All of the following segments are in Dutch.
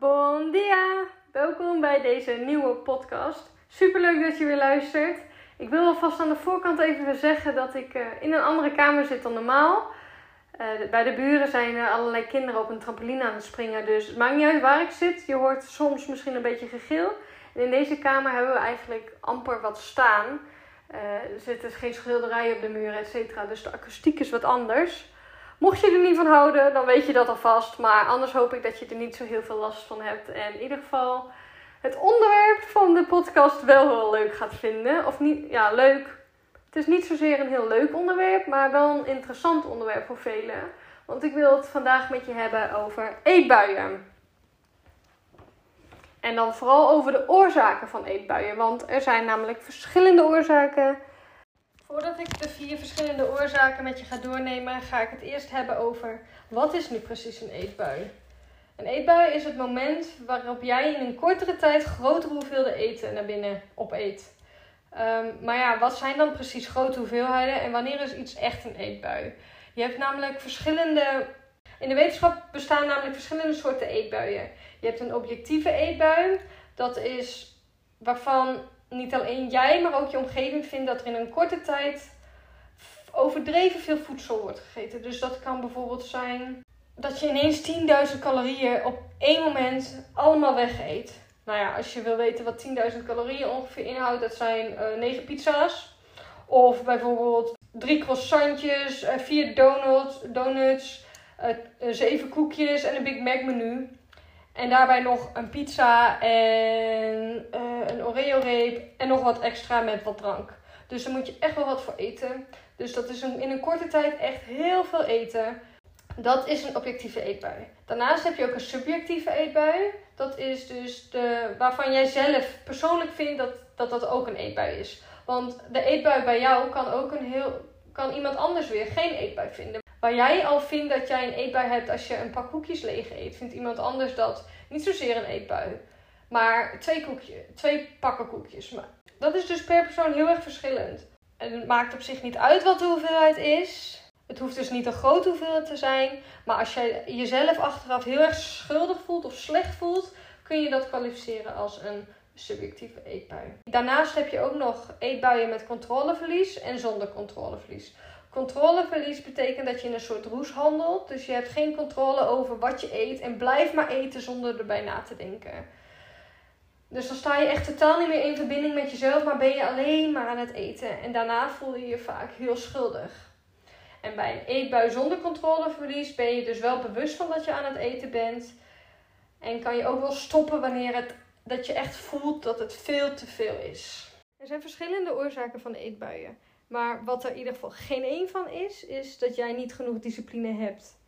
Bon dia! Welkom bij deze nieuwe podcast. Superleuk dat je weer luistert. Ik wil alvast aan de voorkant even zeggen dat ik uh, in een andere kamer zit dan normaal. Uh, bij de buren zijn er allerlei kinderen op een trampoline aan het springen. Dus het maakt niet uit waar ik zit. Je hoort soms misschien een beetje gegil. En in deze kamer hebben we eigenlijk amper wat staan. Uh, er zitten geen schilderijen op de muren, et cetera. Dus de akoestiek is wat anders. Mocht je er niet van houden, dan weet je dat alvast. Maar anders hoop ik dat je er niet zo heel veel last van hebt. En in ieder geval het onderwerp van de podcast wel heel leuk gaat vinden. Of niet, ja, leuk. Het is niet zozeer een heel leuk onderwerp, maar wel een interessant onderwerp voor velen. Want ik wil het vandaag met je hebben over eetbuien. En dan vooral over de oorzaken van eetbuien. Want er zijn namelijk verschillende oorzaken Voordat ik de vier verschillende oorzaken met je ga doornemen, ga ik het eerst hebben over wat is nu precies een eetbui. Een eetbui is het moment waarop jij in een kortere tijd grotere hoeveelheden eten naar binnen opeet. Um, maar ja, wat zijn dan precies grote hoeveelheden en wanneer is iets echt een eetbui? Je hebt namelijk verschillende. In de wetenschap bestaan namelijk verschillende soorten eetbuien. Je hebt een objectieve eetbui, dat is waarvan niet alleen jij, maar ook je omgeving vindt dat er in een korte tijd overdreven veel voedsel wordt gegeten. Dus dat kan bijvoorbeeld zijn dat je ineens 10.000 calorieën op één moment allemaal wegeet. Nou ja, als je wil weten wat 10.000 calorieën ongeveer inhoudt, dat zijn uh, eh, 9 pizza's. Of bijvoorbeeld 3 croissantjes, 4 uh, donuts, donuts uh, 7 koekjes en een Big Mac menu. En daarbij nog een pizza en uh, een Oreo-reep en nog wat extra met wat drank. Dus daar moet je echt wel wat voor eten. Dus dat is in een korte tijd echt heel veel eten. Dat is een objectieve eetbui. Daarnaast heb je ook een subjectieve eetbui. Dat is dus de, waarvan jij zelf persoonlijk vindt dat, dat dat ook een eetbui is. Want de eetbui bij jou kan ook een heel, kan iemand anders weer geen eetbui vinden. Waar jij al vindt dat jij een eetbui hebt als je een pak koekjes leeg eet, vindt iemand anders dat niet zozeer een eetbui. Maar twee, koekjes, twee pakken koekjes. Maar dat is dus per persoon heel erg verschillend. En het maakt op zich niet uit wat de hoeveelheid is. Het hoeft dus niet een grote hoeveelheid te zijn. Maar als jij jezelf achteraf heel erg schuldig voelt of slecht voelt, kun je dat kwalificeren als een subjectieve eetbui. Daarnaast heb je ook nog eetbuien met controleverlies en zonder controleverlies. Controleverlies betekent dat je in een soort roes handelt. Dus je hebt geen controle over wat je eet en blijf maar eten zonder erbij na te denken. Dus dan sta je echt totaal niet meer in verbinding met jezelf, maar ben je alleen maar aan het eten. En daarna voel je je vaak heel schuldig. En bij een eetbui zonder controleverlies ben je dus wel bewust van dat je aan het eten bent. En kan je ook wel stoppen wanneer het, dat je echt voelt dat het veel te veel is. Er zijn verschillende oorzaken van eetbuien. Maar wat er in ieder geval geen één van is, is dat jij niet genoeg discipline hebt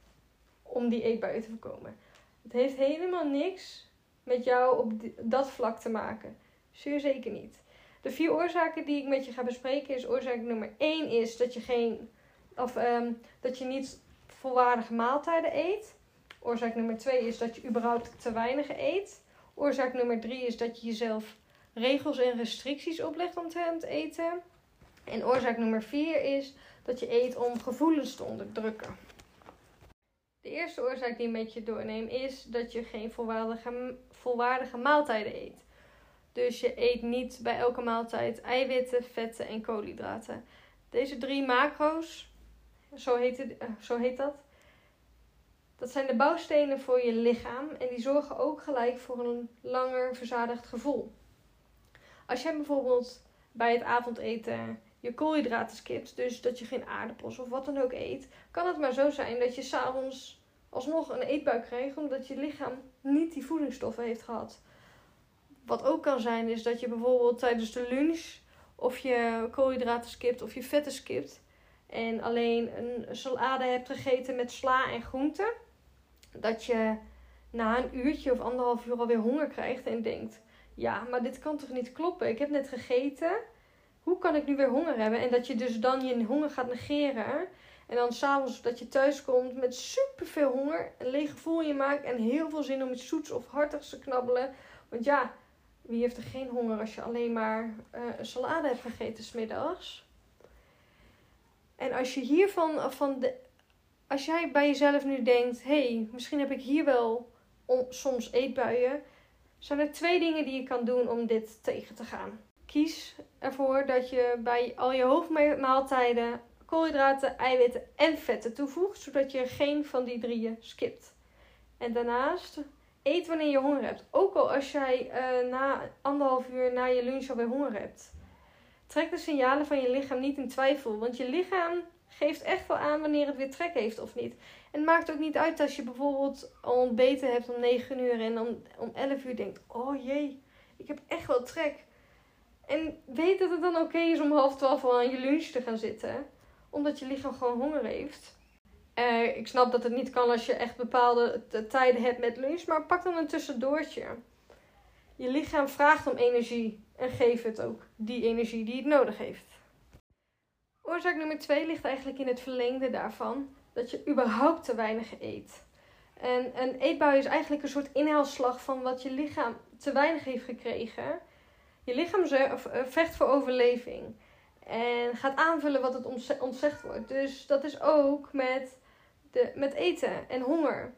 om die eetbuien te voorkomen. Het heeft helemaal niks met jou op dat vlak te maken. Zeer zeker niet. De vier oorzaken die ik met je ga bespreken is oorzaak nummer 1 is dat je geen of um, dat je niet volwaardige maaltijden eet. Oorzaak nummer 2 is dat je überhaupt te weinig eet. Oorzaak nummer 3 is dat je jezelf regels en restricties oplegt om te eten. En oorzaak nummer 4 is dat je eet om gevoelens te onderdrukken. De eerste oorzaak die ik met je doorneem is dat je geen volwaardige, volwaardige maaltijden eet. Dus je eet niet bij elke maaltijd eiwitten, vetten en koolhydraten. Deze drie macro's, zo heet, het, eh, zo heet dat, dat zijn de bouwstenen voor je lichaam en die zorgen ook gelijk voor een langer verzadigd gevoel. Als jij bijvoorbeeld bij het avondeten je koolhydraten skipt, dus dat je geen aardappels of wat dan ook eet, kan het maar zo zijn dat je s'avonds alsnog een eetbuik krijgt omdat je lichaam niet die voedingsstoffen heeft gehad. Wat ook kan zijn is dat je bijvoorbeeld tijdens de lunch of je koolhydraten skipt of je vetten skipt en alleen een salade hebt gegeten met sla en groenten, dat je na een uurtje of anderhalf uur alweer honger krijgt en denkt: ja, maar dit kan toch niet kloppen? Ik heb net gegeten hoe kan ik nu weer honger hebben? En dat je dus dan je honger gaat negeren. En dan s'avonds dat je thuis komt met superveel honger, een leeg gevoel in je maakt en heel veel zin om iets zoets of hartigs te knabbelen. Want ja, wie heeft er geen honger als je alleen maar uh, een salade hebt gegeten smiddags? En als je hiervan, van de, als jij bij jezelf nu denkt, hé, hey, misschien heb ik hier wel om, soms eetbuien, zijn er twee dingen die je kan doen om dit tegen te gaan. Kies ervoor dat je bij al je hoofdmaaltijden koolhydraten, eiwitten en vetten toevoegt, zodat je geen van die drieën skipt. En daarnaast eet wanneer je honger hebt. Ook al als jij uh, na anderhalf uur na je lunch alweer honger hebt. Trek de signalen van je lichaam niet in twijfel, want je lichaam geeft echt wel aan wanneer het weer trek heeft of niet. En het maakt ook niet uit als je bijvoorbeeld al ontbeten hebt om 9 uur en om, om 11 uur denkt: Oh jee, ik heb echt wel trek. En weet dat het dan oké is om half twaalf al aan je lunch te gaan zitten, omdat je lichaam gewoon honger heeft. Uh, ik snap dat het niet kan als je echt bepaalde tijden hebt met lunch, maar pak dan een tussendoortje. Je lichaam vraagt om energie en geef het ook die energie die het nodig heeft. Oorzaak nummer 2 ligt eigenlijk in het verlengde daarvan dat je überhaupt te weinig eet. En een eetbui is eigenlijk een soort inhaalslag van wat je lichaam te weinig heeft gekregen. Je lichaam eh, vecht voor overleving en gaat aanvullen wat het ontzegd wordt. Dus dat is ook met, de, met eten en honger.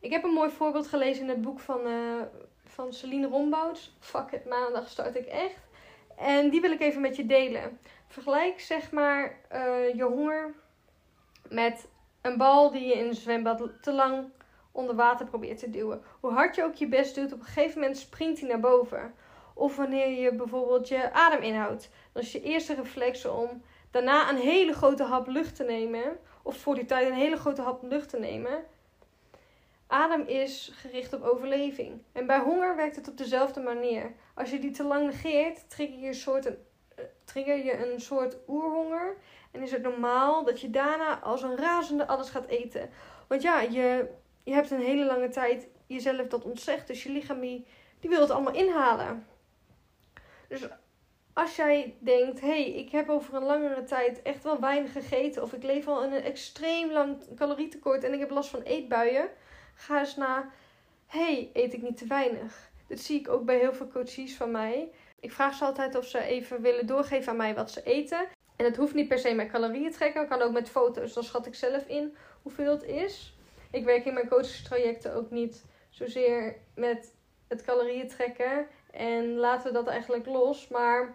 Ik heb een mooi voorbeeld gelezen in het boek van, uh, van Celine Rombouts. Fuck it, maandag start ik echt. En die wil ik even met je delen. Vergelijk zeg maar uh, je honger met een bal die je in een zwembad te lang onder water probeert te duwen. Hoe hard je ook je best doet, op een gegeven moment springt hij naar boven. Of wanneer je bijvoorbeeld je adem inhoudt. Dan is je eerste reflex om daarna een hele grote hap lucht te nemen. Of voor die tijd een hele grote hap lucht te nemen. Adem is gericht op overleving. En bij honger werkt het op dezelfde manier. Als je die te lang negeert, trigger je een soort, een, eh, trigger je een soort oerhonger. En is het normaal dat je daarna als een razende alles gaat eten. Want ja, je, je hebt een hele lange tijd jezelf dat ontzegd. Dus je lichaam die, die wil het allemaal inhalen. Dus als jij denkt, hé, hey, ik heb over een langere tijd echt wel weinig gegeten. Of ik leef al in een extreem lang calorietekort en ik heb last van eetbuien. Ga eens naar, hé, hey, eet ik niet te weinig? Dit zie ik ook bij heel veel coaches van mij. Ik vraag ze altijd of ze even willen doorgeven aan mij wat ze eten. En het hoeft niet per se met calorieën trekken. Kan ook met foto's. Dan schat ik zelf in hoeveel het is. Ik werk in mijn coachingstrajecten ook niet zozeer met het calorieën trekken. En laten we dat eigenlijk los. Maar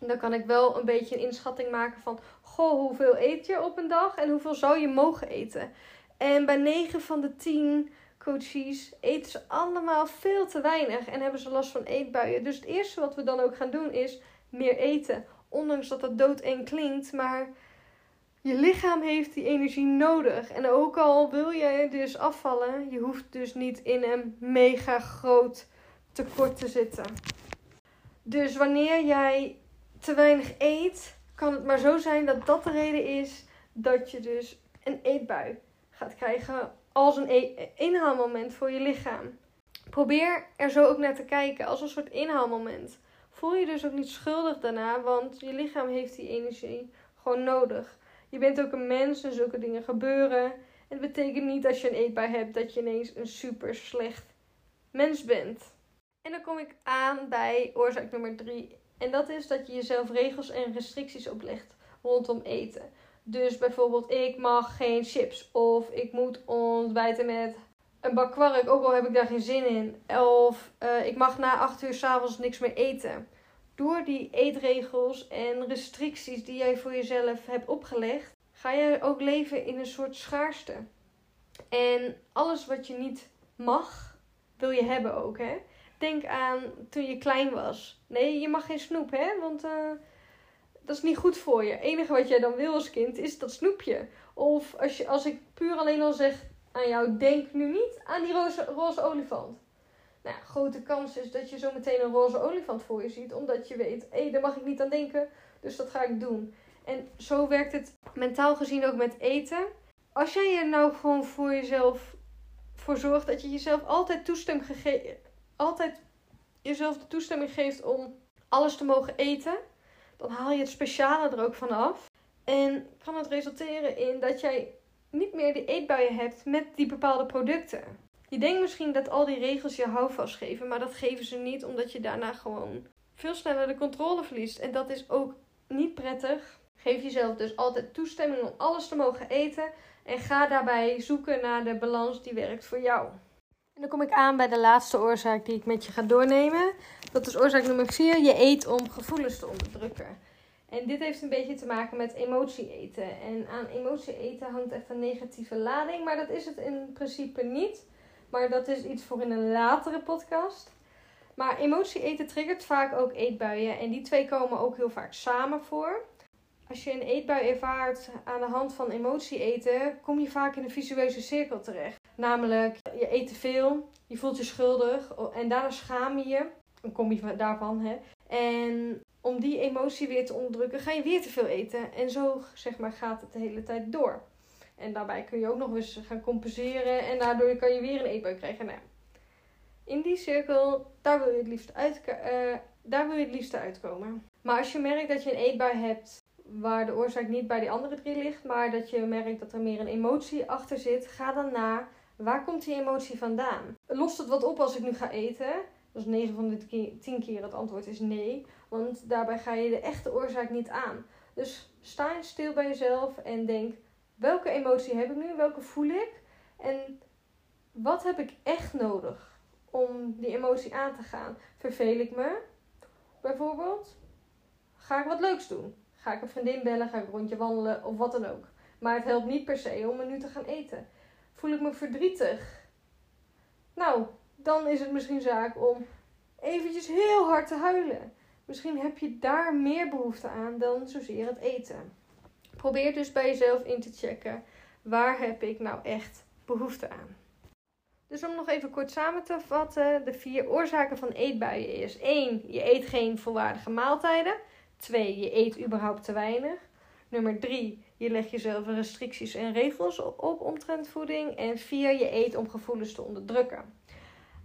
dan kan ik wel een beetje een inschatting maken van... Goh, hoeveel eet je op een dag? En hoeveel zou je mogen eten? En bij 9 van de 10 coaches eten ze allemaal veel te weinig. En hebben ze last van eetbuien. Dus het eerste wat we dan ook gaan doen is meer eten. Ondanks dat dat doodeng klinkt. Maar je lichaam heeft die energie nodig. En ook al wil je dus afvallen, je hoeft dus niet in een mega groot tekort te zitten. Dus wanneer jij te weinig eet, kan het maar zo zijn dat dat de reden is dat je dus een eetbui gaat krijgen als een e inhaalmoment voor je lichaam. Probeer er zo ook naar te kijken als een soort inhaalmoment. Voel je dus ook niet schuldig daarna, want je lichaam heeft die energie gewoon nodig. Je bent ook een mens en zulke dingen gebeuren. Het betekent niet als je een eetbui hebt dat je ineens een super slecht mens bent. En dan kom ik aan bij oorzaak nummer drie. En dat is dat je jezelf regels en restricties oplegt rondom eten. Dus bijvoorbeeld, ik mag geen chips. Of ik moet ontbijten met een bak kwark, ook al heb ik daar geen zin in. Of uh, ik mag na 8 uur s'avonds niks meer eten. Door die eetregels en restricties die jij voor jezelf hebt opgelegd, ga je ook leven in een soort schaarste. En alles wat je niet mag, wil je hebben ook, hè? Denk aan toen je klein was. Nee, je mag geen snoep, hè? Want uh, dat is niet goed voor je. Het enige wat jij dan wil als kind is dat snoepje. Of als, je, als ik puur alleen al zeg aan jou, denk nu niet aan die roze, roze olifant. Nou grote kans is dat je zo meteen een roze olifant voor je ziet. Omdat je weet, hé, daar mag ik niet aan denken. Dus dat ga ik doen. En zo werkt het mentaal gezien ook met eten. Als jij er nou gewoon voor jezelf voor zorgt dat je jezelf altijd toestemming, altijd jezelf de toestemming geeft om alles te mogen eten dan haal je het speciale er ook van af. En kan het resulteren in dat jij niet meer die eetbuien hebt met die bepaalde producten. Je denkt misschien dat al die regels je houvast geven, maar dat geven ze niet omdat je daarna gewoon veel sneller de controle verliest. En dat is ook niet prettig. Geef jezelf dus altijd toestemming om alles te mogen eten en ga daarbij zoeken naar de balans die werkt voor jou. En dan kom ik aan bij de laatste oorzaak die ik met je ga doornemen. Dat is oorzaak nummer 4. Je eet om gevoelens te onderdrukken. En dit heeft een beetje te maken met emotie eten. En aan emotie eten hangt echt een negatieve lading. Maar dat is het in principe niet. Maar dat is iets voor in een latere podcast. Maar emotie eten triggert vaak ook eetbuien. En die twee komen ook heel vaak samen voor. Als je een eetbui ervaart aan de hand van emotie eten, kom je vaak in een visueuze cirkel terecht. Namelijk, je eet te veel, je voelt je schuldig en daarna schaam je je. Kom je daarvan, hè. En om die emotie weer te onderdrukken, ga je weer te veel eten. En zo, zeg maar, gaat het de hele tijd door. En daarbij kun je ook nog eens gaan compenseren en daardoor kan je weer een eetbui krijgen. Nou, in die cirkel, daar wil je het liefst uit, uh, daar wil je het liefst uitkomen. Maar als je merkt dat je een eetbui hebt waar de oorzaak niet bij die andere drie ligt, maar dat je merkt dat er meer een emotie achter zit, ga dan naar waar komt die emotie vandaan? Lost het wat op als ik nu ga eten? Is 9 van de 10 keer het antwoord is nee, want daarbij ga je de echte oorzaak niet aan. Dus sta stil bij jezelf en denk: welke emotie heb ik nu? Welke voel ik? En wat heb ik echt nodig om die emotie aan te gaan? Verveel ik me? Bijvoorbeeld? Ga ik wat leuks doen? Ga ik een vriendin bellen? Ga ik een rondje wandelen? Of wat dan ook. Maar het helpt niet per se om er nu te gaan eten. Voel ik me verdrietig? Nou, dan is het misschien zaak om eventjes heel hard te huilen. Misschien heb je daar meer behoefte aan dan zozeer het eten. Probeer dus bij jezelf in te checken. Waar heb ik nou echt behoefte aan? Dus om nog even kort samen te vatten, de vier oorzaken van eetbuien is 1. Je eet geen volwaardige maaltijden. 2. Je eet überhaupt te weinig. Nummer 3. Je legt jezelf restricties en regels op omtrent voeding. En 4. Je eet om gevoelens te onderdrukken.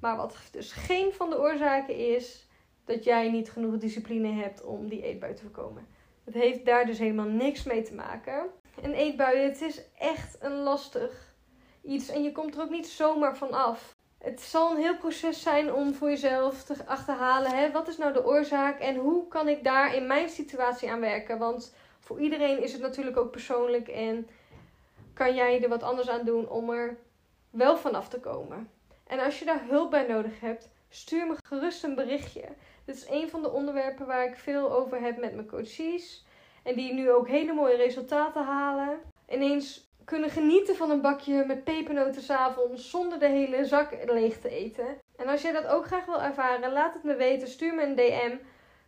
Maar wat dus geen van de oorzaken is, dat jij niet genoeg discipline hebt om die eetbui te voorkomen. Het heeft daar dus helemaal niks mee te maken. Een eetbui, het is echt een lastig iets en je komt er ook niet zomaar van af. Het zal een heel proces zijn om voor jezelf te achterhalen. Hè? Wat is nou de oorzaak en hoe kan ik daar in mijn situatie aan werken? Want voor iedereen is het natuurlijk ook persoonlijk en kan jij er wat anders aan doen om er wel vanaf te komen. En als je daar hulp bij nodig hebt, stuur me gerust een berichtje. Dit is een van de onderwerpen waar ik veel over heb met mijn coaches. En die nu ook hele mooie resultaten halen. Ineens kunnen genieten van een bakje met pepernoten s'avonds zonder de hele zak leeg te eten. En als jij dat ook graag wil ervaren, laat het me weten. Stuur me een DM.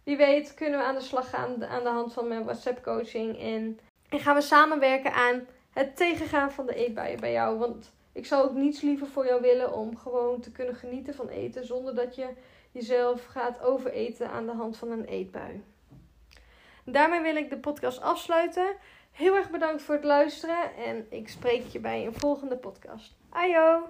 Wie weet kunnen we aan de slag gaan aan de hand van mijn WhatsApp coaching. En, en gaan we samenwerken aan het tegengaan van de eetbuien bij jou. Want ik zou ook niets liever voor jou willen om gewoon te kunnen genieten van eten zonder dat je jezelf gaat overeten aan de hand van een eetbui. Daarmee wil ik de podcast afsluiten. Heel erg bedankt voor het luisteren en ik spreek je bij een volgende podcast. Ajo!